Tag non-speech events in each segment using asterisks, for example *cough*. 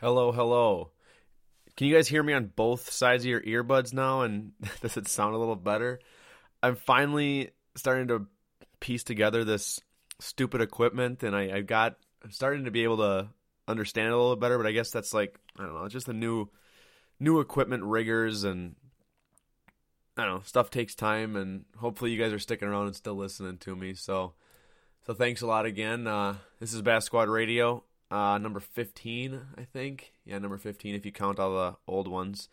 Hello, hello. Can you guys hear me on both sides of your earbuds now? And *laughs* does it sound a little better? I'm finally starting to piece together this stupid equipment, and I, I got I'm starting to be able to understand it a little better. But I guess that's like I don't know, just the new new equipment riggers and I don't know stuff takes time, and hopefully you guys are sticking around and still listening to me. So so thanks a lot again. Uh, this is Bass Squad Radio uh, number 15, I think. Yeah, number 15 if you count all the old ones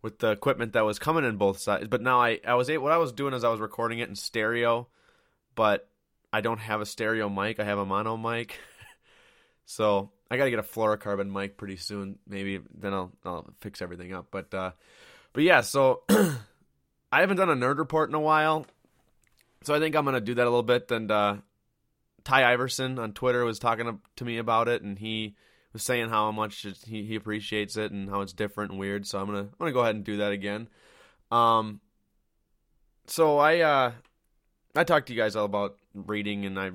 with the equipment that was coming in both sides. But now I, I was what I was doing is I was recording it in stereo, but I don't have a stereo mic. I have a mono mic. *laughs* so I got to get a fluorocarbon mic pretty soon. Maybe then I'll, I'll fix everything up. But, uh, but yeah, so *clears throat* I haven't done a nerd report in a while. So I think I'm going to do that a little bit. And, uh, Ty Iverson on Twitter was talking to me about it, and he was saying how much he, he appreciates it and how it's different and weird. So I'm gonna I'm gonna go ahead and do that again. Um, so I uh, I talked to you guys all about reading, and I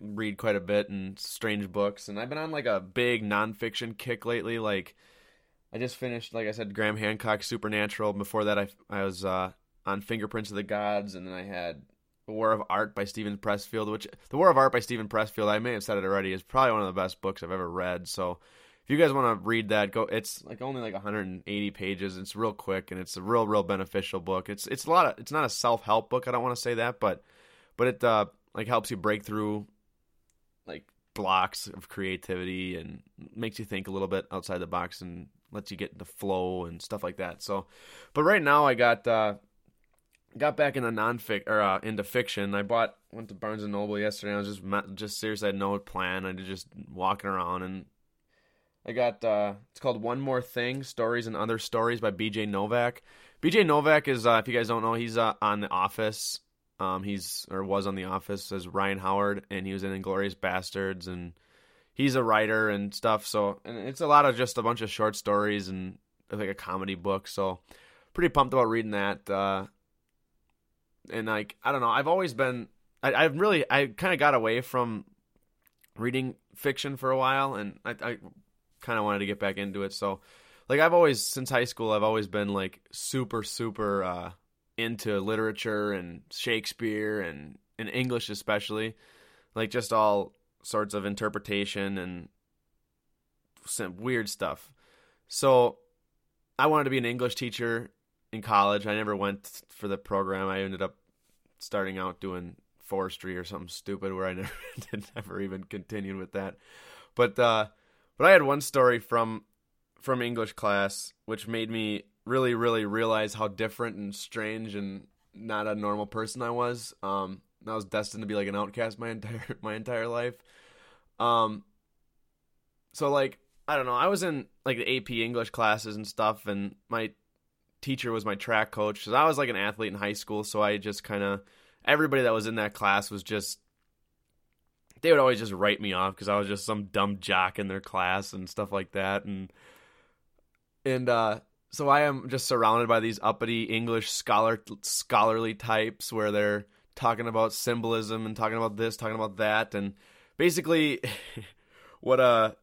read quite a bit and strange books, and I've been on like a big nonfiction kick lately. Like I just finished, like I said, Graham Hancock's Supernatural. Before that, I I was uh, on Fingerprints of the Gods, and then I had War of Art by Steven Pressfield, which The War of Art by Steven Pressfield, I may have said it already, is probably one of the best books I've ever read. So if you guys want to read that, go. It's like only like 180 pages. It's real quick and it's a real, real beneficial book. It's it's a lot of. It's not a self help book. I don't want to say that, but but it uh like helps you break through like blocks of creativity and makes you think a little bit outside the box and lets you get the flow and stuff like that. So, but right now I got uh got back into nonfic or uh, into fiction. I bought went to Barnes and Noble yesterday. I was just just seriously I had no plan. I was just walking around and I got uh, it's called One More Thing: Stories and Other Stories by B.J. Novak. B.J. Novak is uh, if you guys don't know, he's uh, on The Office. Um, he's or was on The Office as Ryan Howard, and he was in Inglourious Basterds, and he's a writer and stuff. So and it's a lot of just a bunch of short stories and like a comedy book. So pretty pumped about reading that. And like I don't know, I've always been I, I've really I kind of got away from reading fiction for a while, and I, I kind of wanted to get back into it. So like I've always since high school, I've always been like super super uh, into literature and Shakespeare and and English especially, like just all sorts of interpretation and some weird stuff. So I wanted to be an English teacher in college. I never went for the program. I ended up starting out doing forestry or something stupid where I *laughs* never did never even continued with that. But uh, but I had one story from from English class which made me really really realize how different and strange and not a normal person I was. Um, I was destined to be like an outcast my entire *laughs* my entire life. Um, so like I don't know. I was in like the AP English classes and stuff, and my teacher was my track coach because I was like an athlete in high school, so I just kind of everybody that was in that class was just they would always just write me off because I was just some dumb jock in their class and stuff like that, and and uh, so I am just surrounded by these uppity English scholar scholarly types where they're talking about symbolism and talking about this, talking about that, and basically *laughs* what a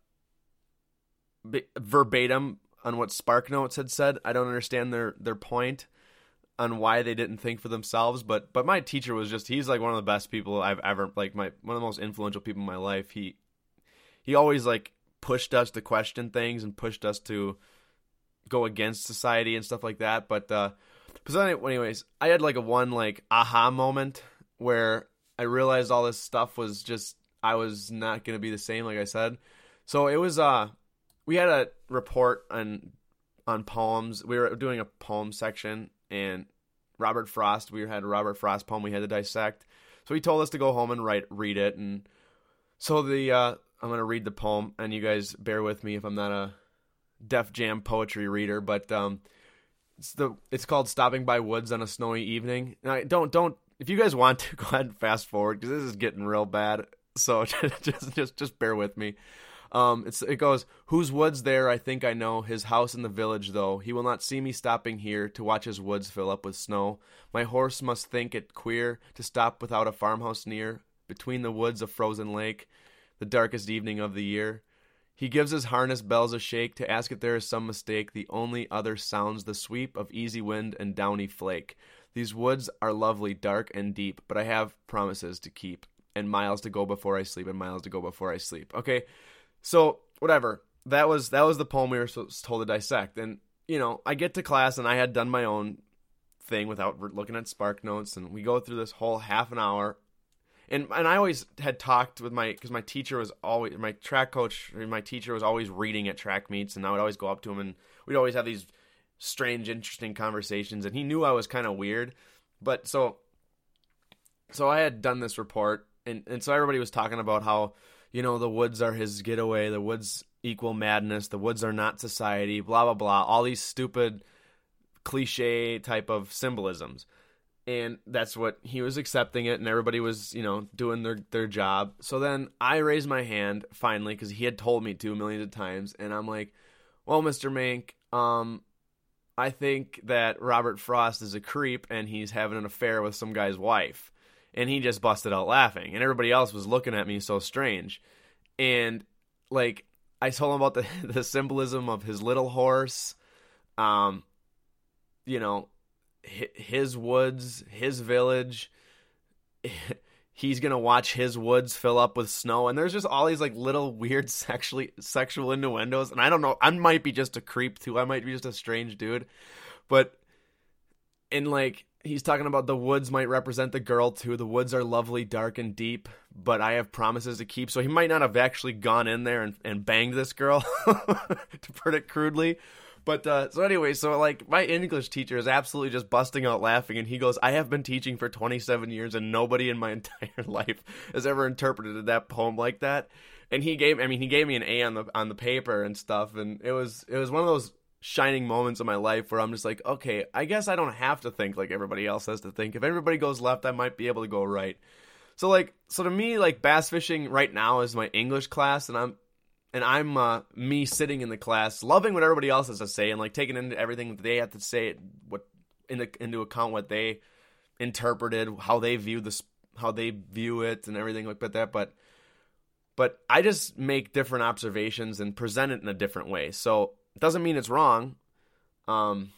uh, verbatim on what SparkNotes had said. I don't understand their their point on why they didn't think for themselves, but but my teacher was just he's like one of the best people I've ever like my one of the most influential people in my life. He he always like pushed us to question things and pushed us to go against society and stuff like that. But uh but anyways, I had like a one like aha moment where I realized all this stuff was just I was not gonna be the same, like I said. So it was uh we had a report on on poems. We were doing a poem section, and Robert Frost. We had a Robert Frost poem we had to dissect. So he told us to go home and write, read it, and so the uh, I'm gonna read the poem, and you guys bear with me if I'm not a Def Jam poetry reader, but um, it's the it's called "Stopping by Woods on a Snowy Evening." Don't don't if you guys want to *laughs* go ahead and fast forward because this is getting real bad. So *laughs* just just just bear with me. Um, it goes, Whose woods there? I think I know. His house in the village, though. He will not see me stopping here to watch his woods fill up with snow. My horse must think it queer to stop without a farmhouse near, between the woods a frozen lake, the darkest evening of the year. He gives his harness bells a shake to ask if there is some mistake. The only other sounds the sweep of easy wind and downy flake. These woods are lovely, dark and deep, but I have promises to keep and miles to go before I sleep and miles to go before I sleep. Okay, so whatever. That was that was the poem we were told to dissect, and you know I get to class and I had done my own thing without looking at Spark Notes, and we go through this whole half an hour. And, and I always had talked with my because my teacher was always my track coach my teacher was always reading at track meets. And I would always go up to him and we'd always have these strange interesting conversations. And he knew I was kind of weird. But so so I had done this report. And and so everybody was talking about how you know the woods are his getaway, the woods equal madness, the woods are not society, blah blah blah, all these stupid cliche type of symbolisms. And that's what he was accepting it, and everybody was, you know, doing their, their job. So then I raised my hand finally because he had told me to millions of times, and I'm like, "Well, Mr. Mink, um, I think that Robert Frost is a creep, and he's having an affair with some guy's wife." And he just busted out laughing and everybody else was looking at me so strange. And like i told him about the *laughs* the symbolism of his little horse um you know his woods his village. *laughs* He's gonna watch his woods fill up with snow and there's just all these like little *laughs* weird sexually sexual innuendos and i don't know i might be just a creep too i might be just a strange dude but in like he's talking about the woods might represent the girl too. The woods are lovely, dark, and deep, but I have promises to keep. So he might not have actually gone in there and, and banged this girl, *laughs* to put it crudely. But uh, so anyway, so like my English teacher is absolutely just busting out laughing, and he goes, "I have been teaching for 27 years, and nobody in my *laughs* entire life has ever interpreted that poem like that." And he gave, I mean, he gave me an A on the on the paper and stuff, and it was it was one of those shining moments of my life where I'm just like, okay, I guess I don't have to think like everybody else has to think. If everybody goes left, I might be able to go right. So like, so to me, like bass fishing right now is my English class, and I'm and I'm uh, me sitting in the class, loving what everybody else has to say, and like taking into everything they have to say, what into into account what they interpreted, how they view this, how they view it, and everything like but that. But but I just make different observations and present it in a different way. So doesn't mean it's wrong. Um,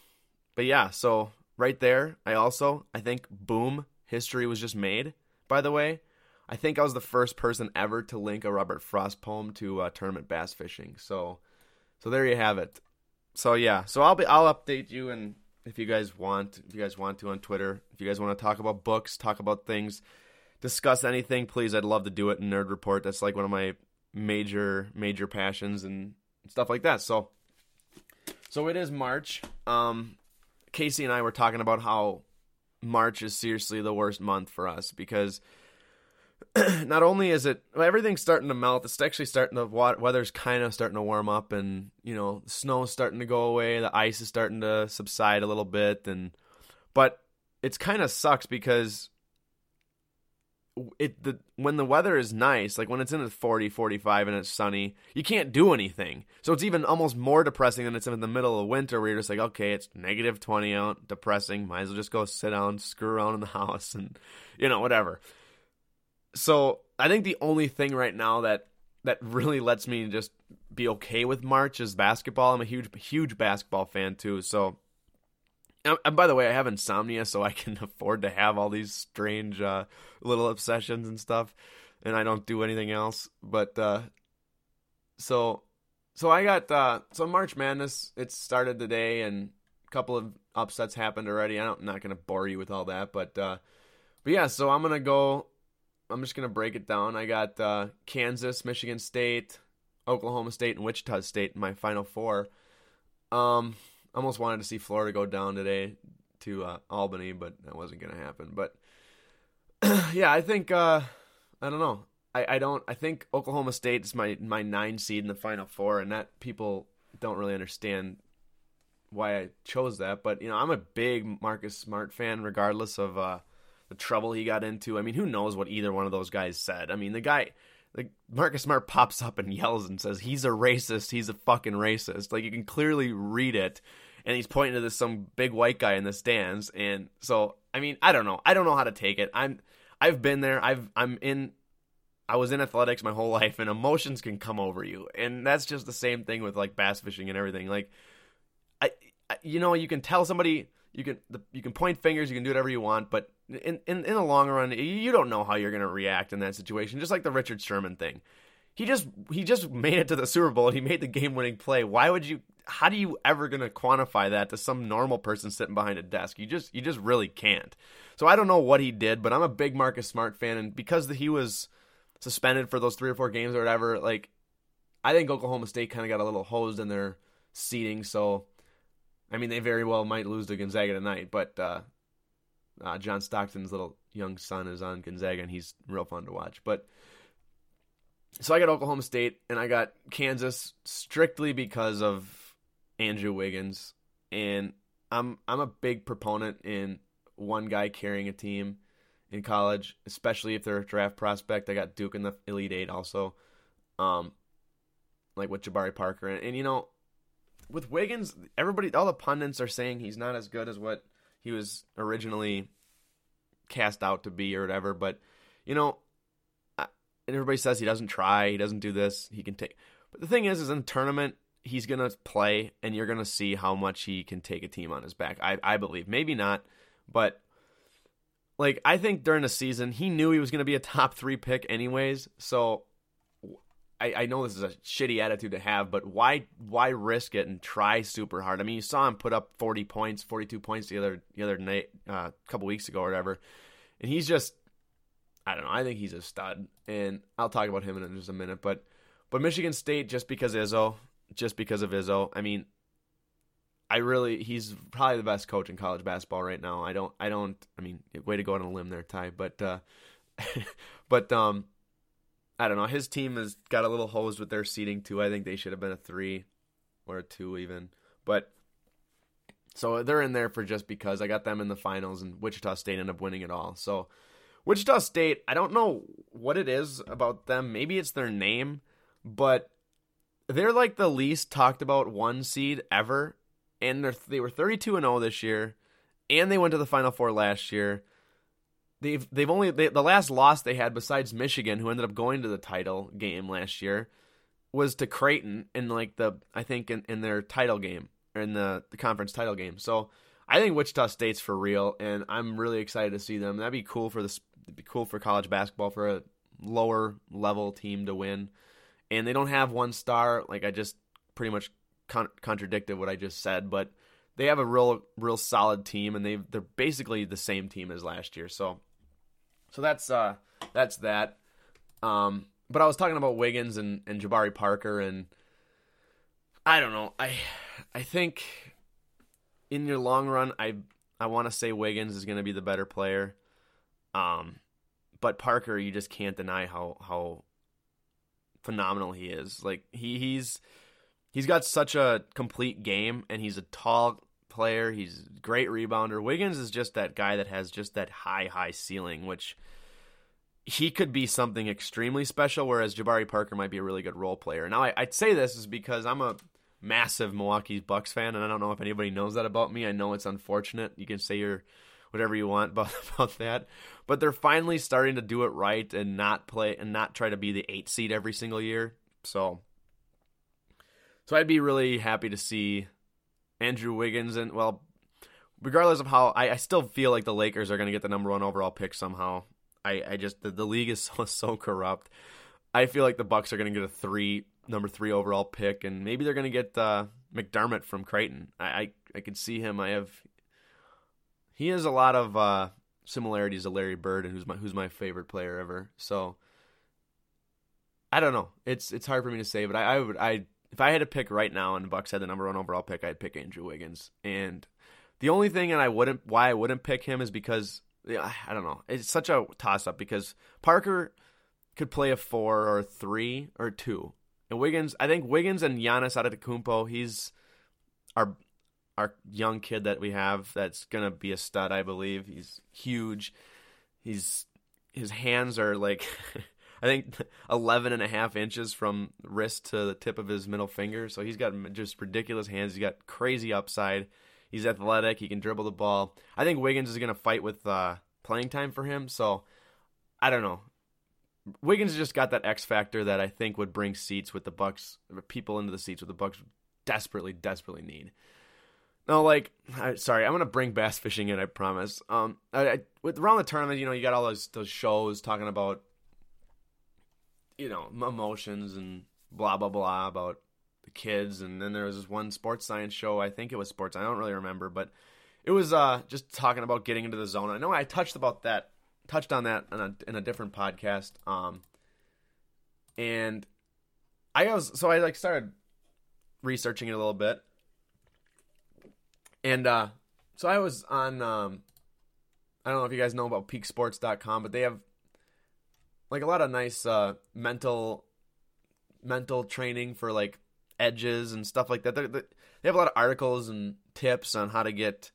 but yeah, so right there, I also I think boom, history was just made. By the way, I think I was the first person ever to link a Robert Frost poem to uh, tournament bass fishing. So, so there you have it. So yeah, so I'll be I'll update you and if you guys want, if you guys want to on Twitter, if you guys want to talk about books, talk about things, discuss anything, please. I'd love to do it in Nerd Report. That's like one of my major major passions and stuff like that. So so it is March. Um, Casey and I were talking about how March is seriously the worst month for us because *clears throat* not only is it well, everything's starting to melt, it's actually starting to weather's kind of starting to warm up, and you know, snow's starting to go away, the ice is starting to subside a little bit, and but it's kind of sucks because it the when the weather is nice like when it's in the 40 45 and it's sunny you can't do anything. So it's even almost more depressing than it's in the middle of winter where you're just like okay it's negative 20 out depressing might as well just go sit down screw around in the *laughs* house and you know whatever. So i think the only thing right now that that really lets me just be okay with march is basketball. I'm a huge huge basketball fan too so and by the way, I have insomnia, so I can *laughs* afford to have all these strange uh, little obsessions and stuff, and I don't do anything else. But uh, so, so I got uh, so March Madness. It started today, and a couple of upsets happened already. I am not going to bore you with all that, but uh, but yeah. So I'm gonna go. I'm just gonna break it down. I got uh, Kansas, Michigan State, Oklahoma State, and Wichita State in my final four. Um, almost wanted to see Florida go down today to uh, Albany, but that wasn't going to happen. But *clears throat* yeah, I think uh, I don't know. I, I don't. I think Oklahoma State is my my nine seed in the Final Four, and that people don't really understand why I chose that. But you know, I'm a big Marcus Smart fan, regardless of uh, the trouble he got into. I mean, who knows what either one of those guys said? I mean, the guy like Marcus Smart pops up and yells and says he's a racist, he's a fucking racist. Like you can clearly read it, and he's pointing to this some big white guy in the stands. And so I mean I don't know, I don't know how to take it. I'm I've been there. I've I'm in. I was in athletics my whole *laughs* life, and emotions can come over you, and that's just the same thing with like bass fishing and everything. Like, I, I you know, you can tell somebody, you can the, you can point fingers, you can do whatever you want, but in in in the long run, you don't know how you're gonna react in that situation. Just like the Richard Sherman thing, he just he just made it to the Super Bowl. and He made the game winning play. Why would you? How do you ever gonna quantify that to some normal person sitting behind a desk? You just you just really can't. So I don't know what he did, but I'm a big Marcus Smart fan, and because he was suspended for those three or four games or whatever, like I think Oklahoma State kind of got a little hosed in their seating. So I mean, they very well might lose to Gonzaga tonight, but uh, uh, John Stockton's little young son is on Gonzaga, and he's real fun to watch. But so I got Oklahoma State, and I got Kansas strictly because of Andrew Wiggins, and I'm I'm a big proponent in one guy carrying a team in college, especially if they're a draft prospect. I got Duke in the Elite Eight also, um, like with Jabari Parker, and, and you know, with Wiggins, everybody, all the pundits are saying he's not as good as what he was originally cast out to be or whatever. But you know, and everybody says he doesn't try, he doesn't do this, he can take. But the thing is, is in tournament, he's gonna play, and you're gonna see how much he can take a team on his back. I I believe, maybe not, but like I think during the season he knew he was to be a *laughs* top three pick anyways. So I, I know this is a shitty attitude to have, but why why risk it and try super hard? I mean, you saw him put up forty points, forty two points the other the other night, a uh, couple weeks ago or whatever, and he's just I don't know. I think he's a stud, and I'll talk about him in just a minute. But but Michigan State just because Izzo, just because of Izzo. I mean, I really he's probably the best coach in college basketball right now. I don't I don't I mean way to go on a limb there, Ty, but uh *laughs* but um I don't know. His team has got a little hosed with their seating too. I think they should have been a 3 or a 2 even. But so they're in there for just because I got them in the finals and Wichita State ended up winning it all. So Wichita State, I don't know what it is about them. Maybe it's their name, but they're like the least talked about one seed ever and they they were 32 and 0 this year, and they went to the Final Four last year. They've they've only they, the last loss they had besides Michigan, who ended up going to the title game last year, was to Creighton in like the I think in, in their title game or in the, the conference title game. So I think Wichita State's for real, and I'm really excited to see them. That'd be cool for this. Be cool for college basketball for a lower level team to win. And they don't have one star. Like I just pretty much con- contradicted what I just said, but they have a real real solid team, and they they're basically the same team as last year. So so that's uh that's that. Um, but I was talking about Wiggins and, and Jabari Parker, and I don't know. I I think in your long run, I I want to say Wiggins is going to be the better player. Um, but Parker, you just can't deny how how phenomenal he is. Like he he's he's got such a complete game, and he's a tall player. He's great rebounder. Wiggins is just that guy that has just that high, high ceiling, which he could be something extremely special, whereas Jabari Parker might be a really good role player. Now, I, would say this is because I'm a massive Milwaukee Bucks fan, and I don't know if anybody knows that about me. I know it's unfortunate. You can say you're whatever you want *laughs* about, about that, but they're finally starting to do it right and not play and not try to be the eight seed every single year. So so I'd be really happy to see Andrew Wiggins and well, regardless of how I, I still feel like the Lakers are going to get the number one overall pick somehow. I, I just the, the league is *laughs* so so corrupt. I feel like the Bucks are going to get a three number three overall pick, and maybe they're going to get uh, McDermott from Creighton. I, I I could see him. I have he has a lot of uh, similarities to Larry Bird, and who's my who's my favorite player ever. So I don't know. It's it's hard for me to say, but I, I would I if I had to pick right now and Bucks had the number one overall pick, I'd pick Andrew Wiggins. And the only thing and I wouldn't why I wouldn't pick him is because I don't know. It's such a toss up because Parker could play a four or a three or two. And Wiggins, I think Wiggins and Giannis Antetokounmpo, he's our our young kid that we have that's gonna be a stud. I believe he's huge. He's his hands are like *laughs* I think 11 and a half inches from wrist to the tip of his middle finger. So he's got just ridiculous hands. He's got crazy upside. He's athletic. He can dribble the ball. I think Wiggins is going to fight with uh, playing time for him. So I don't know. Wiggins just got that X factor that I think would bring seats with the Bucks, people into the seats with the Bucks desperately, desperately need. No, like, I, sorry, I'm gonna bring bass fishing in. I promise. Um, I, I, with around the tournament, you know, you got all those those shows talking about, you know, emotions and blah blah blah about the kids, and then there was this one sports science show. I think it was sports. I don't really remember, but it was uh just talking about getting into the zone. I know I touched about that, touched on that in a, in a different podcast. Um, and I was so I like started researching it a little bit and uh, so I was on. Um, I don't know if you guys know about peaksports.com, but they have like a lot of nice uh, mental mental training for like edges and stuff like that. They're, they have a lot of articles and tips on how to get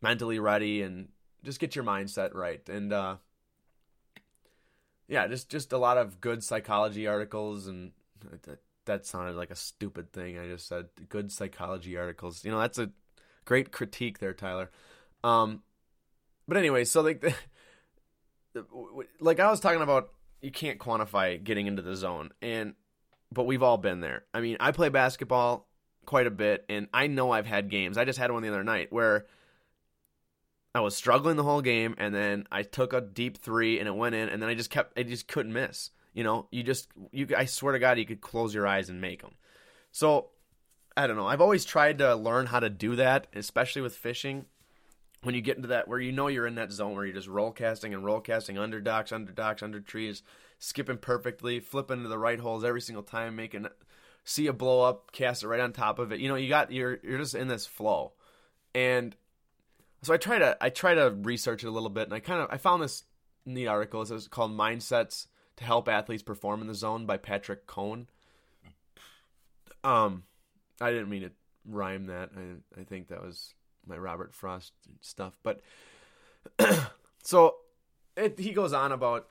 mentally ready and just get your mindset right. And uh, yeah, just just a lot of good psychology articles and that, that sounded like a stupid thing I just said. Good psychology articles. You know, that's a Great critique there, Tyler. Um, but anyway, so like, *laughs* the, like I was talking about, you can't quantify getting into the zone, and but we've all been there. I mean, I play basketball quite a bit, and I know I've had games. I just had one the other night where I was struggling the whole game, and then I took a deep three, and it went in, and then I just kept, I just couldn't miss. You know, you just, you, I swear to God, you could close your eyes and make them. So I don't know. I've always tried to learn how to do that, especially with fishing. When you get into that where you know you're in that zone where you're just roll casting and roll casting under docks, under docks, under trees, skipping perfectly, flipping to the right holes every single time, making see a blow up, cast it right on top of it. You know, you got you're you're just in this flow. And so I try to I try to research it a little bit and I kind of I found this neat article. It's called Mindsets to Help Athletes Perform in the Zone by Patrick Cohn. Um I didn't mean to rhyme that. I I think that was my Robert Frost stuff. But *clears throat* so it, he goes on about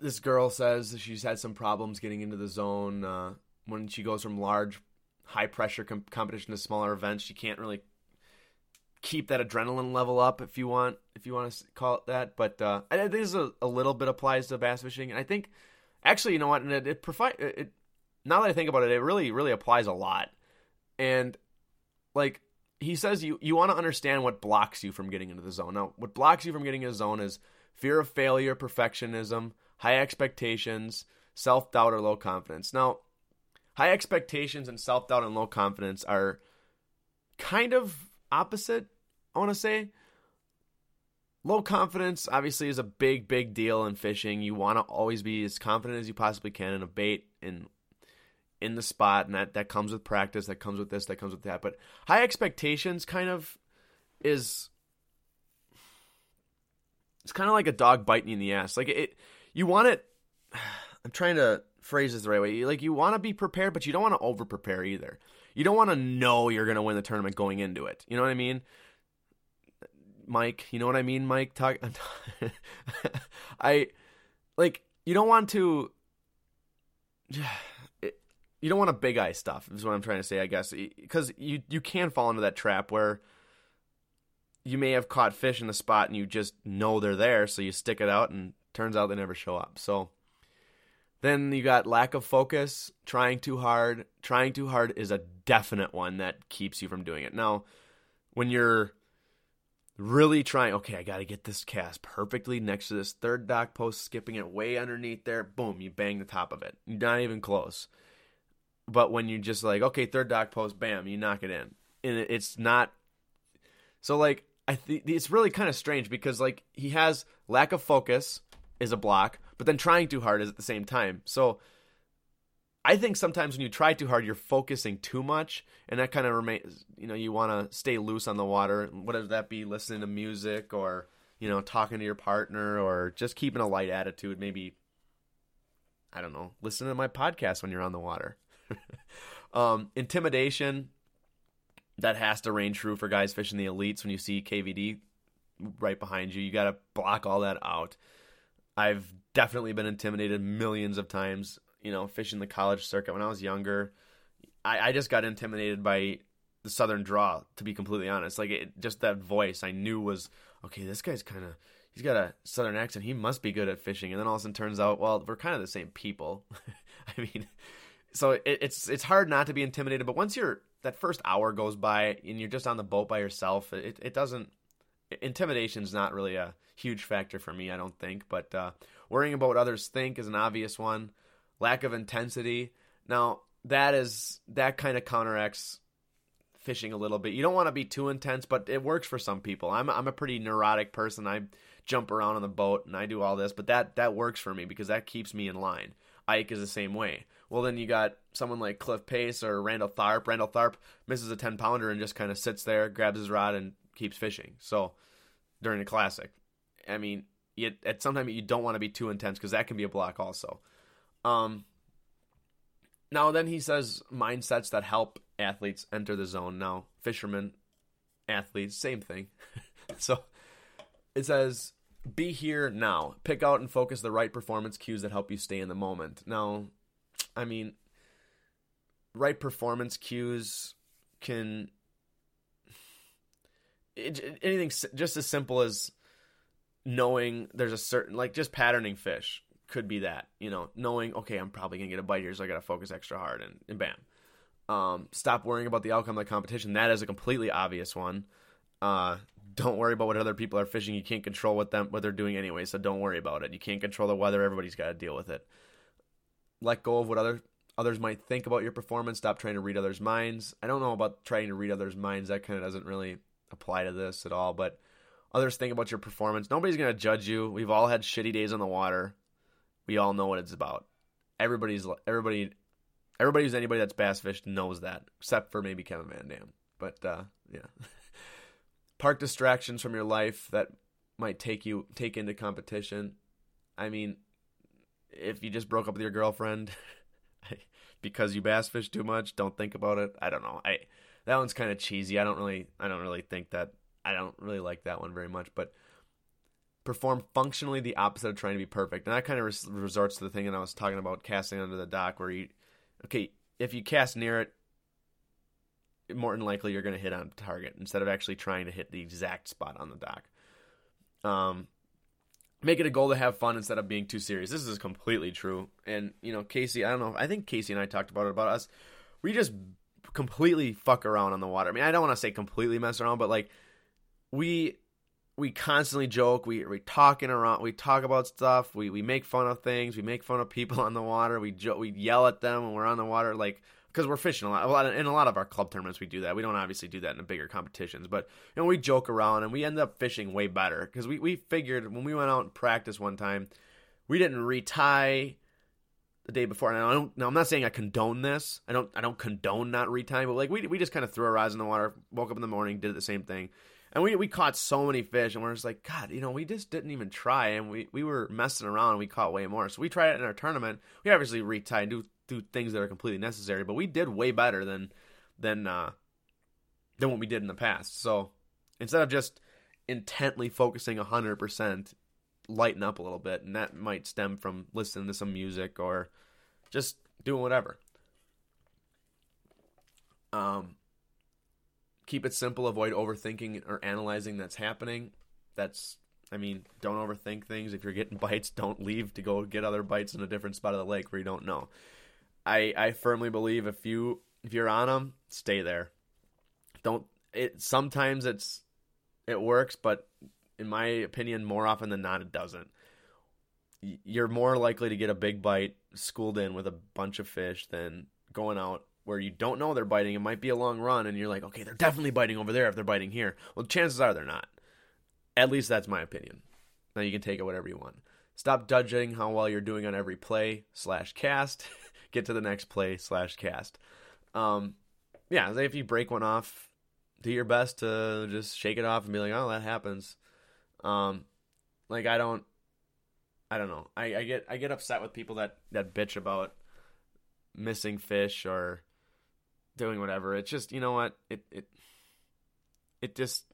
this girl says she's had some problems getting into the zone uh, when she goes from large, high pressure com- competition to smaller events. She can't really keep that adrenaline level up if you want if you want to call it that. But uh, I think this a, a, little bit applies to bass fishing, and I think actually you know what, and it, it it now that I think about it, it really, really applies a lot. And like he says, you you want to understand what blocks you from getting into the zone. Now, what blocks you from getting into the zone is fear of failure, perfectionism, high expectations, self doubt, or low confidence. Now, high expectations and self doubt and low confidence are kind of opposite. I want to say. Low confidence obviously is a big, big deal in fishing. You want to always be as confident as you possibly can in a bait and in the spot, and that that comes with practice. That comes with this. That comes with that. But high expectations kind of is it's kind of like a dog biting you in the ass. Like it, you want it. I'm trying to phrase this the right way. Like you want to be prepared, but you don't want to over prepare either. You don't want to know you're going to win the tournament going into it. You know what I mean? Mike, you know what I mean, Mike? Talk. I like you don't want to you don't want to big eye stuff. Is what I'm trying to say, I guess, because you you can fall into that trap where you may have caught fish in the spot and you just know they're there, so you stick it out, and turns out they never show up. So then you got lack of focus, trying too hard. Trying too hard is a definite one that keeps you from doing it. Now, when you're really trying, okay, I got to get this cast perfectly next to this third dock post, skipping it way underneath there, boom, you bang the top of it. You're not even close but when you just like, okay, third dock post, bam, you knock it in, and it's not. So like, I think it's really kind of strange because like he has lack of focus is a block, but then trying too hard is at the same time. So I think sometimes when you try too hard, you're focusing too much, and that kind of remains. You know, you want to stay loose on the water. Whether that be listening to music or you know talking to your partner or just keeping a light attitude. Maybe I don't know, listen to my podcast when you're on the water. *laughs* um, intimidation that has to reign true for guys fishing the elites. When you see KVD right behind you, you got to block all that out. I've definitely been intimidated millions of times. You know, fishing the college circuit when I was younger, I, I just got intimidated by the Southern draw. To be completely honest, like it, just that voice, I knew was okay. This guy's kind of he's got a southern accent. He must be good at fishing. And then all of a sudden turns out, well, we're kind of the same people. *laughs* I mean, so it, it's it's hard not to be intimidated. But once you're that first hour goes by and you're just on the boat by yourself, it it doesn't intimidation's not really a huge factor for me. I don't think. But uh, worrying about what others think is an obvious one. Lack of intensity. Now that is that kind of counteracts fishing a little bit. You don't want to be too intense, but it works for some people. I'm I'm a pretty neurotic person. I jump around on the boat and I do all this, but that that works for me because that keeps me in line. Ike is the same way. Well, then you got someone like Cliff Pace or Randall Tharp. Randall Tharp misses a 10 pounder and just kind of sits there, grabs his rod, and keeps fishing. So during a classic, I mean, you, at some time you don't want to be too intense because that can be a block also. Um, now then he says mindsets that help athletes enter the zone. Now fishermen, athletes, same thing. *laughs* so it says be here now. Pick out and focus the right performance cues that help you stay in the moment. Now, I mean, right performance cues can it, anything just as simple as knowing there's a certain like just patterning fish could be that you know knowing okay i'm probably gonna get a bite here so i gotta focus extra hard and, and bam. Um, stop worrying about the outcome of the competition. That is a completely obvious one. Uh, don't worry about what other people are fishing. You can't control what them what they're doing anyway so don't worry about it. You can't control the weather. Everybody's got to deal with it let go of what other others might think about your performance. Stop trying to read others minds. I don't know about trying to read others minds. That kind of doesn't really apply to this at all but others think about your performance. Nobody's to judge you. We've all had shitty days on the water. We all know what it's about. Everybody's everybody everybody who's anybody that's bass fished knows that, except for maybe Kevin VanDam. But uh, yeah, *laughs* park distractions from your life that might take you take into competition. I mean, if you just broke up with your girlfriend *laughs* because you bass fish too much, don't think about it. I don't know. I that one's kind of cheesy. I don't really I don't really think that I don't really like that one very much, but perform functionally the opposite of trying to be perfect. And that kind of res- resorts to the thing that I was talking about casting under the dock, where you, okay, if you cast near it, more than likely you're going to hit on target instead of actually trying to hit the exact spot on the dock. Um, make it a goal to have fun instead of being too serious. This is completely true. And you know, Casey, I don't know. I think Casey and I talked about it about us. We just completely fuck around on the water. I mean, I don't want to say completely mess around, but like we we constantly joke. We we talking around. We talk about stuff. We we make fun of things. We make fun of people *laughs* on the water. We jo- we yell at them when we're on the water, like because we're fishing a lot. A lot of, in a lot of our club tournaments, we do that. We don't obviously do that in the bigger competitions, but you know we joke around and we end up fishing way better because we we figured when we went out and practice one time, we didn't retie the day before. And I don't. Now I'm not saying I condone this. I don't. I don't condone not retying, but like we we just kind of threw our rods in the water, woke up in the morning, did the same thing and we we caught so many fish, and we're just like, God, you know, we just didn't even try, and we, we were messing around, and we caught way more. So we tried it in our tournament. We obviously retie and do do things that are completely necessary, but we did way better than than uh, than what we did in the past. So instead of just intently focusing hundred percent, lighten up a little bit, and that might stem from listening to some music or just doing whatever. Um, keep it simple. Avoid overthinking or analyzing that's happening. That's, I mean, don't overthink things. If you're getting *laughs* bites, don't leave to go get other bites in a different spot of the lake where you don't know. I I firmly believe if you if you're on them, stay there. Don't it. Sometimes it's it works, but in my opinion, more often than not, it doesn't. You're more likely to get a big bite schooled in with a bunch of fish than going out where you don't know they're biting. It might be a long run, and you're like, okay, they're definitely biting over there if they're biting here. Well, chances are they're not. At least that's my opinion. Now you can take it whatever you want. Stop judging how well you're doing on every play slash cast. *laughs* Get to the next play slash cast. Um, yeah, if you break one off, do your best to just shake it off and be like, oh, that happens. Um, like I don't, I don't know. I, I get I get upset with people that that bitch about missing fish or doing whatever. It's just you know what it it it just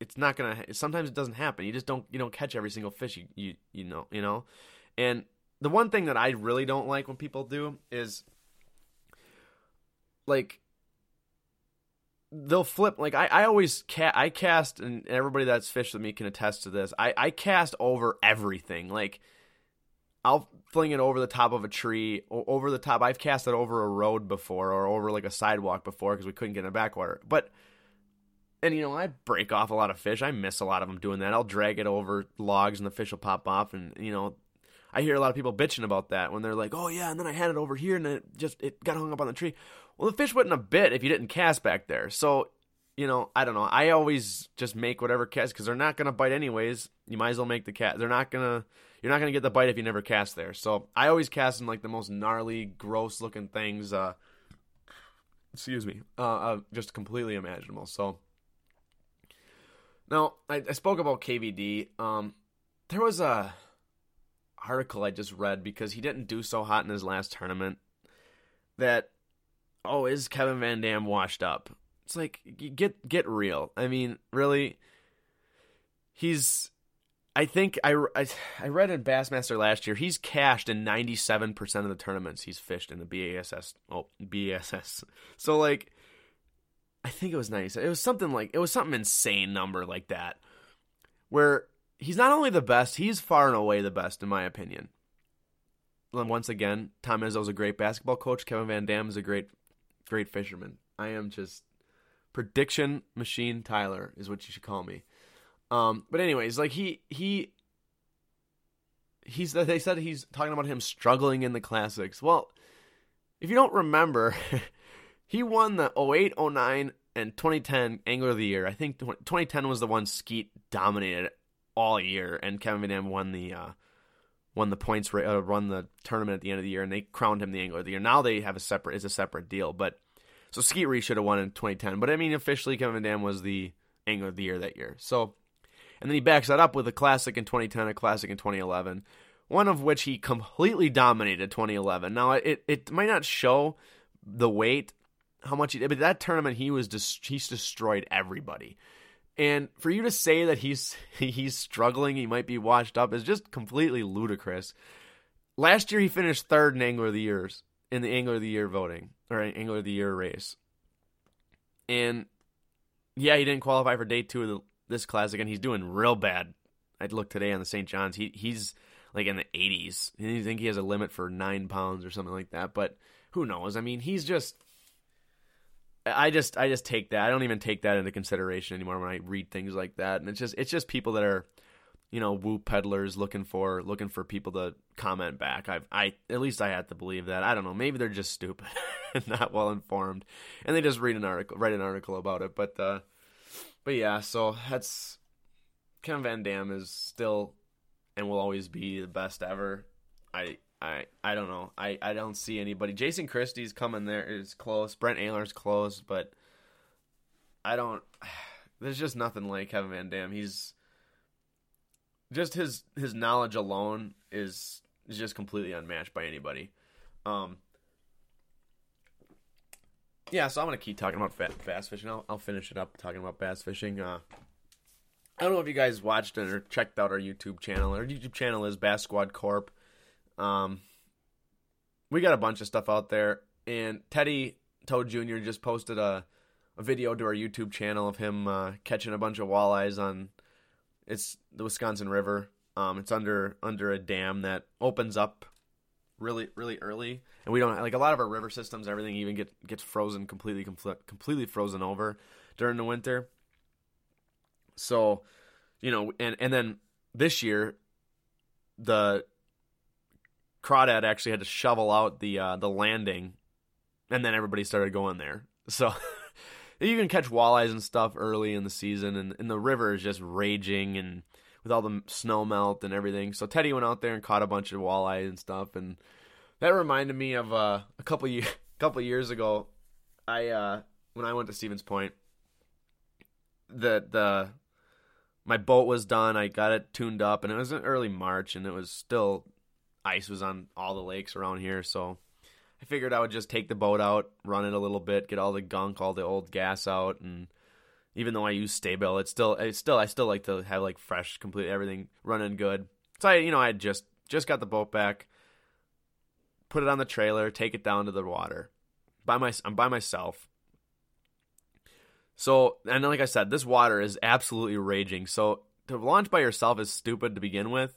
it's not gonna. Sometimes it doesn't happen. You just don't you don't catch every single fish you you you know you know. And the one thing that I really don't like when people do is like they'll flip like I, I always ca- I cast and everybody that's fished with me can attest to this. I, I cast over everything. Like I'll fling it over the top of a tree, over the top. I've cast it over a road before or over like a sidewalk before because we couldn't get in the backwater. But and you know I break off a lot of fish. I miss a lot of them doing that. I'll drag it over logs and the fish will pop off. And you know I hear a lot of people bitching about that when they're like, "Oh yeah," and then I had it over here and it just it got hung up on the tree. Well, the fish wouldn't have bit if you didn't cast back there. So you know, I don't know. I always just make whatever cast because they're not gonna bite anyways. You might as well make the cast. They're not gonna. You're not gonna get the bite if you never cast there. So I always cast in like the most gnarly, gross looking things. Uh, excuse me. Uh, uh, just completely imaginable. So now I, I spoke about KVD. Um, there was a article I just read because he didn't do so hot in his last tournament. That oh, is Kevin VanDam washed up? It's like get get real. I mean, really, he's. I think I, I, I read in Bassmaster last year he's cashed in ninety seven percent of the tournaments he's fished in the BASS. Oh, BASS. So like, I think it was ninety. It was something like it was something insane number like that, where he's not only the best, he's far and away the best in my opinion. And once again, Tom Izzo's a great basketball coach. Kevin VanDam is a great, great fisherman. I am just prediction machine Tyler is what you should call me. Um, but anyways, like he he he's they said he's talking about him struggling in the classics. Well, if you don't remember, *laughs* he won the 08, 09, and 2010 Angler of the Year. I think 2010 was the one Skeet dominated all year, and Kevin VanDam won the uh, won the points uh, run the tournament at the end of the year, and they crowned him the Angler of the Year. Now they have a separate is a separate deal, but so Skeet Reese should have won in 2010, but I mean officially Kevin VanDam was the Angler of the Year that year. So, and then he backs that up with a classic in 2010, a classic in 2011, one of which he completely dominated 2011. Now it it might not show the weight how much he did, but that tournament he was he's destroyed everybody. And for you to say that he's *laughs* he's struggling, he might be washed up is just completely ludicrous. Last year he finished third in Angler of the Years in the Angler of the Year voting or Angler of the Year race. And yeah, he didn't qualify for day two of the, this classic, and he's doing real bad. I looked today on the St. John's. He he's like in the 80s. And you think he has a limit for nine pounds or something like that, but who knows? I mean, he's just. I just I just take that. I don't even take that into consideration anymore when I read things like that. And it's just it's just people that are you know, woo peddlers looking for looking for people to comment back. I've I at least I had to believe that. I don't know. Maybe they're just stupid and *laughs* not well informed, and they just read an article, write an article about it. But uh, but yeah, so that's Kevin VanDam is still and will always be the best ever. I I I don't know. I I don't see anybody. Jason Christie's coming there is close. Brent Ehrler's close, but I don't. *sighs* There's just nothing like Kevin VanDam. He's just his his knowledge alone is is just completely unmatched by anybody. Um, yeah, so I'm gonna keep talking about bass fishing. I'll, I'll finish it up talking about bass fishing. Uh, I don't know if you guys watched it or checked out our YouTube channel. Our YouTube channel is Bass Squad Corp. Um, we got a bunch of stuff out there, and Teddy Toad Jr. just posted a a video to our YouTube channel of him uh, catching a bunch of walleyes on it's the Wisconsin River. Um, it's under under a dam that opens up really really early, and we don't like a lot of our river systems. Everything even get gets frozen completely completely frozen over during the winter. So, you know, and and then this year, the crawdad actually had to shovel out the uh, the landing, and then everybody started going there. So *laughs* you can catch walleyes and stuff early in the season, and, and the river is just raging and with all the snow melt and everything. So Teddy went out there and caught a bunch of walleye and stuff, and that reminded me of uh, a couple years *laughs* couple years ago. I uh, when I went to Stevens Point, the the my boat was done. I got it tuned up, and it was in early March, and it was still ice was on all the lakes around here. So I figured I would just take the boat out, run it a little bit, get all the gunk, all the old gas out, and even though I use Sta-Bil, it's still it's still I still like to have like fresh, complete everything running good. So I you know I just just got the boat back, put it on the trailer, take it down to the water. By my I'm by myself. So, and like I said, this water is absolutely raging. So, to launch by yourself is stupid to begin with.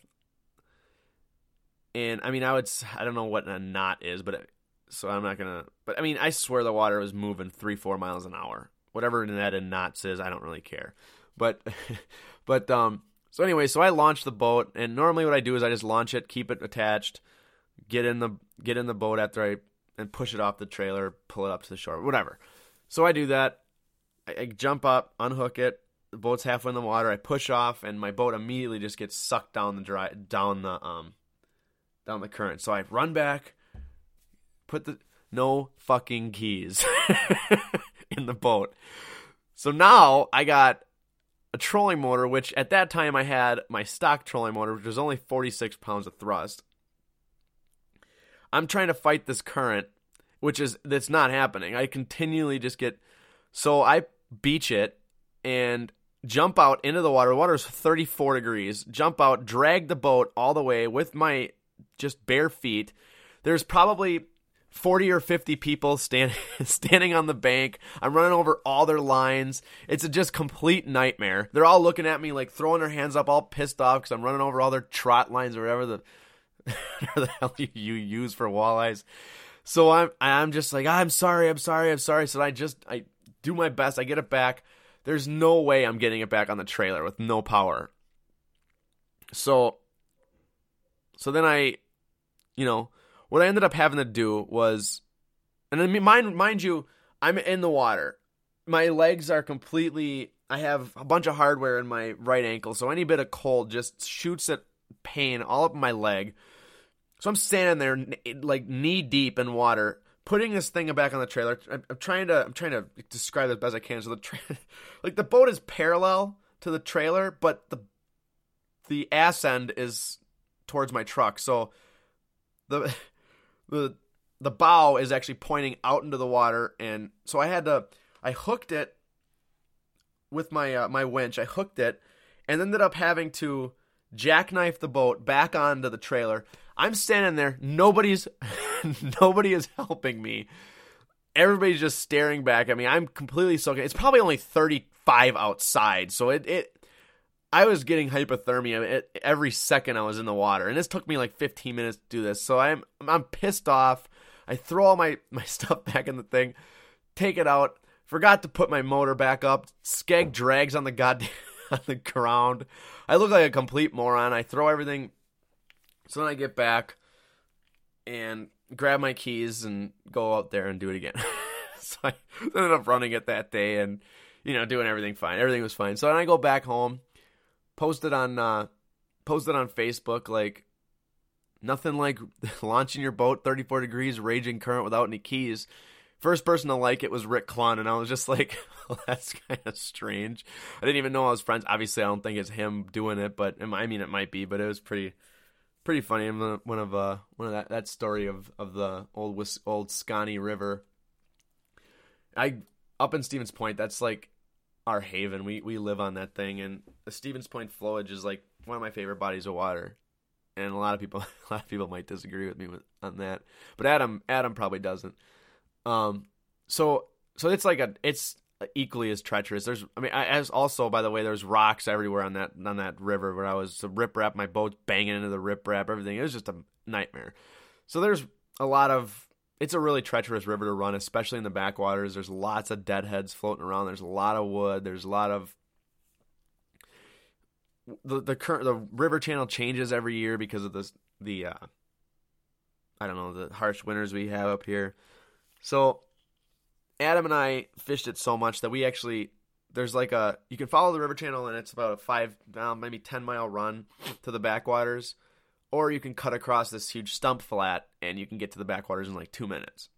And I mean, I would, I don't know what a knot is, but it, so I'm not gonna. But I mean, I swear the water was moving three, four miles an hour. Whatever that in knots is, I don't really care. But, *laughs* but um. So anyway, so I launched the boat, and normally what I do is I just launch it, keep it attached, get in the get in the boat after I and push it off the trailer, pull it up to the shore, whatever. So I do that. I, I jump up, unhook it. The boat's halfway in the water. I push off, and my boat immediately just gets sucked down the dry down the um down the current. So I run back, put the no fucking keys *laughs* in the boat. So now I got a trolling motor, which at that time I had my stock trolling motor, which was only 46 pounds of thrust. I'm trying to fight this current, which is that's not happening. I continually just get so I beach it and jump out into the water. The water is 34 degrees. Jump out, drag the boat all the way with my just bare feet. There's probably 40 or 50 people stand, *laughs* standing on the bank. I'm running over all their lines. It's a just complete nightmare. They're all looking at me like throwing their hands up, all pissed off because I'm running over all their trot lines or whatever the, *laughs* the hell you, you use for walleyes. So I'm I'm just like I'm sorry, I'm sorry, I'm sorry. So I just I do my best. I get it back. There's no way I'm getting it back on the trailer with no power. So so then I you know, what I ended up having to do was and then mind mind you, I'm in the water. My legs are completely I have a bunch of hardware in my right ankle, so any bit of cold just shoots at pain all up my leg. So I'm standing there like knee deep in water, putting this thing back on the trailer. I'm, trying to I'm trying to describe as best I can. So the tra- *laughs* like the boat is parallel to the trailer, but the the ass end is towards my truck. So the *laughs* the the bow is actually pointing out into the water, and so I had to I hooked it with my uh, my winch. I hooked it, and ended up having to jackknife the boat back onto the trailer. I'm standing there. Nobody's *laughs* nobody is helping me. Everybody's just staring back at me. I'm completely soaking. It's probably only 35 outside, so it it. I was getting hypothermia every second I was in the water, and this took me like 15 minutes to do this. So I'm I'm pissed off. I throw all my *laughs* my stuff back in the thing, take it out. Forgot to put my motor back up. Skeg drags on the goddamn *laughs* on the ground. I look like a complete moron. I throw everything. So then I get back and grab my keys and go out there and do it again. *laughs* so I ended up running it that day and you know doing everything fine. Everything was fine. So then I go back home, post it on uh, post it on Facebook like nothing like *laughs* launching your boat 34 degrees raging current without any keys. First person to like it was Rick Clunn, and I was just *laughs* like, well, that's kind of strange. I didn't even know I was friends. Obviously, I don't think it's him doing it, but I mean, it might be. But it was pretty, pretty funny. One of uh, one of that that story of of the old old Scotty River. I up in Stevens Point. That's like our haven. We we live on that thing, and the Stevens Point flowage is like one of my favorite bodies of water. And a lot of people, *laughs* a lot of people might disagree with me with, on that, but Adam, Adam probably doesn't. Um, so so it's like a it's equally as treacherous. There's I mean as also by the way there's rocks everywhere on that on that river where I was the riprap my boat's banging into the riprap everything. It was just a nightmare. So there's a lot of it's a really treacherous river to run, especially in the backwaters. There's lots of deadheads floating around. There's a lot of wood. There's a lot of the the current the river channel changes every year because of this the uh I don't know the harsh winters we have up here. So Adam and I fished it so much that we actually there's like a you can follow the river channel and it's about a five um, maybe ten mile run to the backwaters, or you can cut across this huge stump flat and you can get to the backwaters in like two minutes.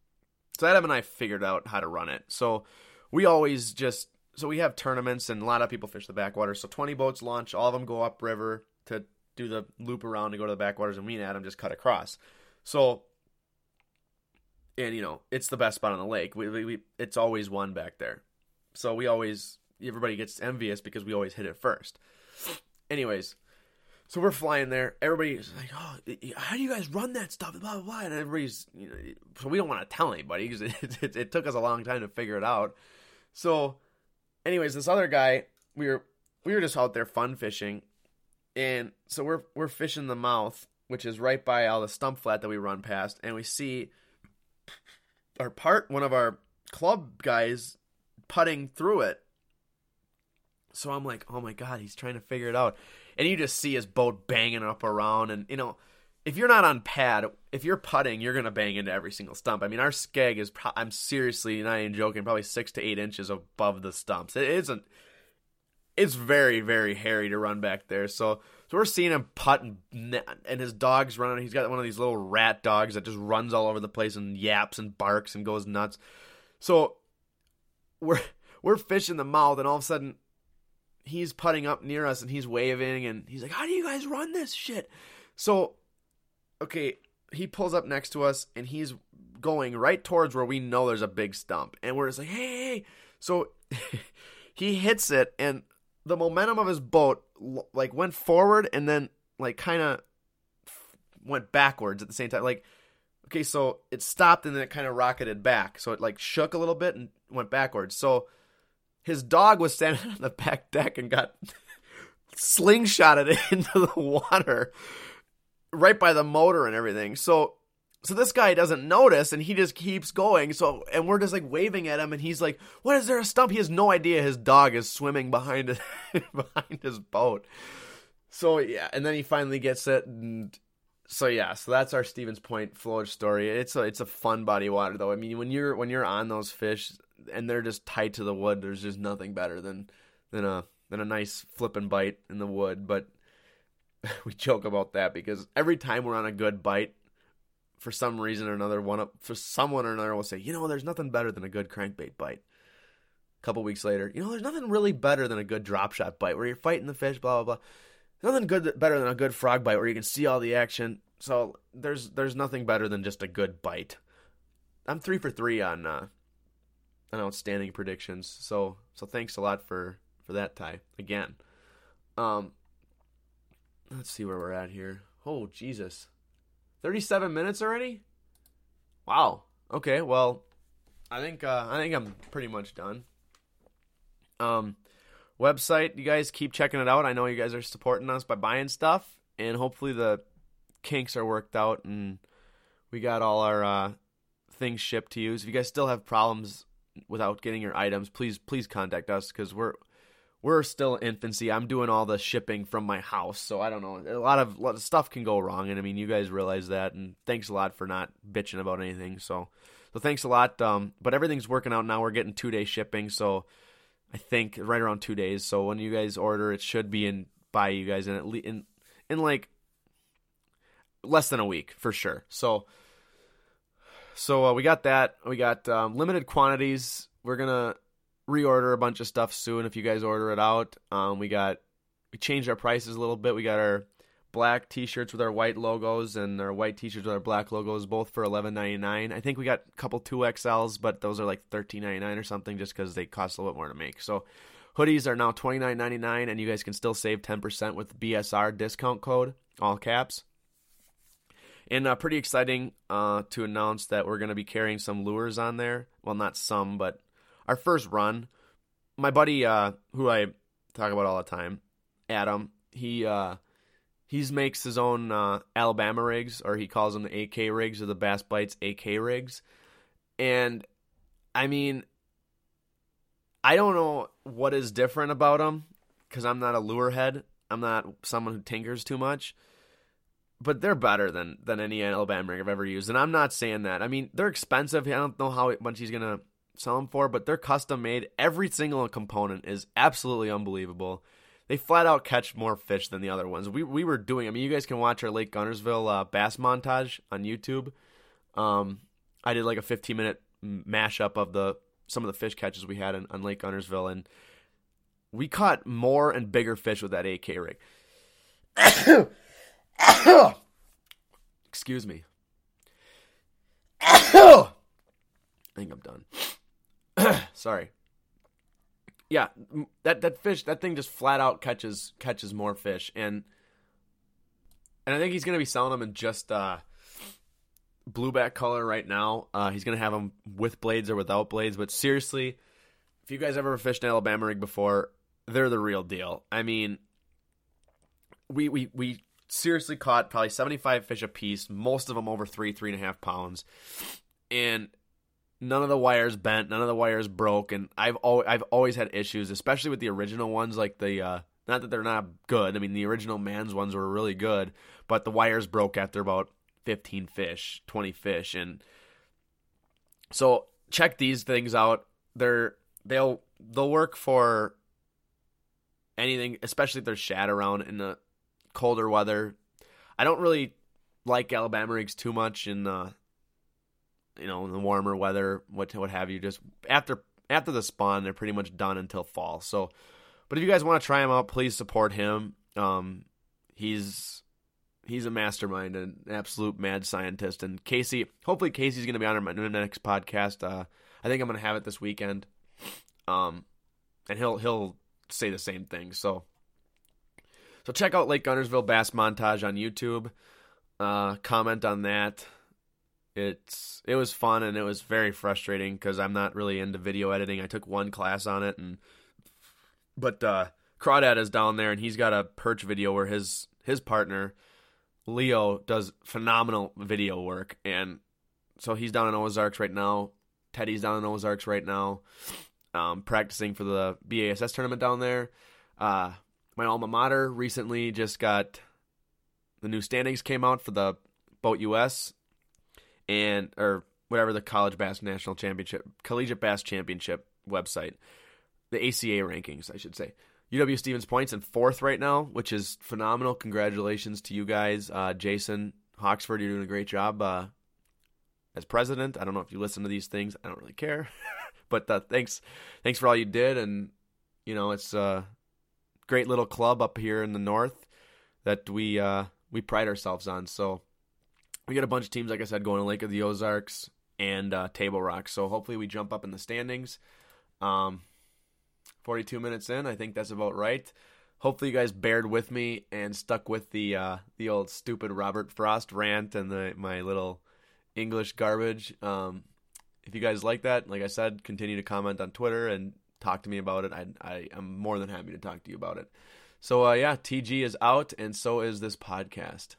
So Adam and I figured out how to run it. So we always just so we have tournaments and a lot of people fish the backwaters. So 20 boats launch, all of them go up river to do the loop around to go to the backwaters, and me and Adam just cut across. So and you know it's the best spot on the lake. We, we, we, it's always one back there, so we always everybody gets envious because we always hit it first. Anyways, so we're flying there. Everybody's like, "Oh, how do you guys run that stuff?" Blah blah blah. And everybody's, you know, so we don't want to tell anybody because *laughs* it, it, it took us a long time to figure it out. So anyways, this other guy, we were we were just out there fun fishing, and so we're we're fishing the mouth, which is right by all the stump flat that we run past, and we see our part one of our club guys putting through it. So I'm like, oh my god, he's trying to figure it out, and you just see his boat banging up around, and you know. If you're not on pad, if you're putting, you're gonna bang into every single stump. I mean, our skeg is, pro- I'm seriously not even joking, probably six to eight inches above the stumps. It isn't it's very very hairy to run back there. So so we're seeing him putt and, and his dog's running. He's got one of these little rat dogs that just runs all over the place and yaps and barks and goes nuts. So we're we're fishing the mouth and all of a sudden he's putting up near us and he's waving and he's like, "How do you guys run this shit?" So okay, he pulls up next to us and he's going right towards where we know there's a big stump and we're just like, "Hey!" hey. So *laughs* he hits it and the momentum of his boat like went forward and then like kind of went backwards at the same time. Like, okay, so it stopped and then it kind of rocketed back. So it like shook a little bit and went backwards. So his dog was standing *laughs* on the back deck and got *laughs* slingshotted *laughs* into the water right by the motor and everything. So so this guy doesn't notice and he just keeps going. So and we're just like waving at him and he's like, "What is there a stump?" He has no idea his dog is swimming behind it, behind his boat. So yeah, and then he finally gets it and so yeah, so that's our Stevens Point flowage story. It's a it's a fun body of water though. I mean, when you're when you're on those fish and they're just tied to the wood, there's just nothing better than than a than a nice flipping bite in the wood. But *laughs* we joke about that because every time we're on a good bite, for some reason or another, one up for someone or another will say, you know, there's nothing better than a good crankbait bite. A couple weeks later, you know, there's nothing really better than a good drop shot bite where you're fighting the fish, blah blah blah. Nothing good better than a good frog bite where you can see all the action. So there's there's nothing better than just a good bite. I'm three for three on uh, outstanding predictions. So so thanks a lot for for that Ty again. Um, let's see where we're at here. Oh Jesus. 37 minutes already? Wow. Okay, well, I think uh, I think I'm pretty much done. Um, website, you guys keep checking it out. I know you guys are supporting us by buying stuff, and hopefully the kinks are worked out and we got all our uh, things shipped to you. If you guys still have problems without getting your items, please please contact us because we're we're still infancy. I'm doing all the shipping from my house, so I don't know. A lot of, lot of stuff can go wrong, and I mean, you guys realize that. And thanks a lot for not bitching about anything. So, so thanks a lot. Um, but everything's working out now. We're getting two day shipping, so I think right around two days. So when you guys order, it should be in by you guys in at least in in like less than a week for sure. So. So uh, we got that. We got um, limited quantities. We're gonna reorder a bunch of stuff soon if you guys order it out. Um, we got we changed our prices a little bit. We got our black t-shirts with our white logos and our white t-shirts with our black logos both for 11.99. I think we got a couple 2XLs, but those are like 13.99 or something just cuz they cost a little bit more to make. So hoodies are now 29.99 and you guys can still save 10% with BSR discount code all caps. And uh, pretty exciting uh, to announce that we're going to be carrying some lures on there. Well, not some, but our first run, my buddy uh, who I talk about all the time, Adam, he uh, he makes his own uh, Alabama rigs, or he calls them the AK rigs or the Bass Bites AK rigs. And I mean, I don't know what is different about them because I'm not a lure head. I'm not someone who tinkers too much. But they're better than than any Alabama rig I've ever used, and I'm not saying that. I mean, they're expensive. I don't know how much he's gonna sell them for, but they're custom made. Every single component is absolutely unbelievable. They flat out catch more fish than the other ones. We we were doing. I mean, you guys can watch our Lake Guntersville uh, bass montage on YouTube. Um, I did like a 15 minute mashup of the some of the fish catches we had in, on Lake Guntersville, and we caught more and bigger fish with that AK rig. *coughs* *coughs* *coughs* Excuse me. *coughs* I think I'm done. *coughs* Sorry. Yeah, that that fish, that thing just flat out catches catches more fish, and and I think he's gonna be selling them in just uh, blueback color right now. Uh, he's gonna have them with blades or without blades, but seriously, if you guys ever fished an Alabama rig before, they're the real deal. I mean, we we we seriously caught probably 75 fish a piece, most of them over three, three and a half pounds. And none of the wires bent, none of the wires broke, and I've always, I've always had issues, especially with the original ones, like the uh, not that they're not good. I mean, the original man's ones were really good, but the wires broke after about 15 fish, 20 fish, and so check these things out. They're they'll they'll work for anything, especially if there's shad around in the colder weather. I don't really like Alabama rigs too much in the you know in the warmer weather, what what have you. Just after after the spawn, they're pretty much done until fall. So, but if you guys want to try him out, please support him. Um, he's he's a mastermind, an absolute mad scientist. And Casey, hopefully Casey's going to be on my next podcast. Uh, I think I'm going to have it this weekend. Um, and he'll he'll say the same thing. So so check out Lake Guntersville Bass Montage on YouTube. Uh, comment on that. It's it was fun and it was very frustrating because I'm not really into video editing. I took one class on it and but uh, Crawdad is down there and he's got a perch video where his his partner Leo does phenomenal video work and so he's down in Ozarks right now. Teddy's down in Ozarks right now um, practicing for the BASS tournament down there. Uh, my alma mater recently just got the new standings came out for the Boat US and or whatever the College Bass National Championship, Collegiate Bass Championship website, the ACA rankings, I should say. UW Stevens Point's in fourth right now, which is phenomenal. Congratulations to you guys, uh, Jason Hawksford. You're doing a great job uh, as president. I don't know if you listen to these things. I don't really care. *laughs* but uh, thanks, thanks for all you did, and you know it's a great little club up here in the north that we uh, we pride ourselves on. So we got a bunch of teams, like I said, going to Lake of the Ozarks and uh, Table Rock. So hopefully we jump up in the standings. Um, 42 minutes in, I think that's about right. Hopefully you guys bared with me and stuck with the uh, the old stupid Robert Frost rant and the my little English garbage. Um, if you guys like that, like I said, continue to comment on Twitter and talk to me about it. I, I am more than happy to talk to you about it. So uh, yeah, TG is out, and so is this podcast.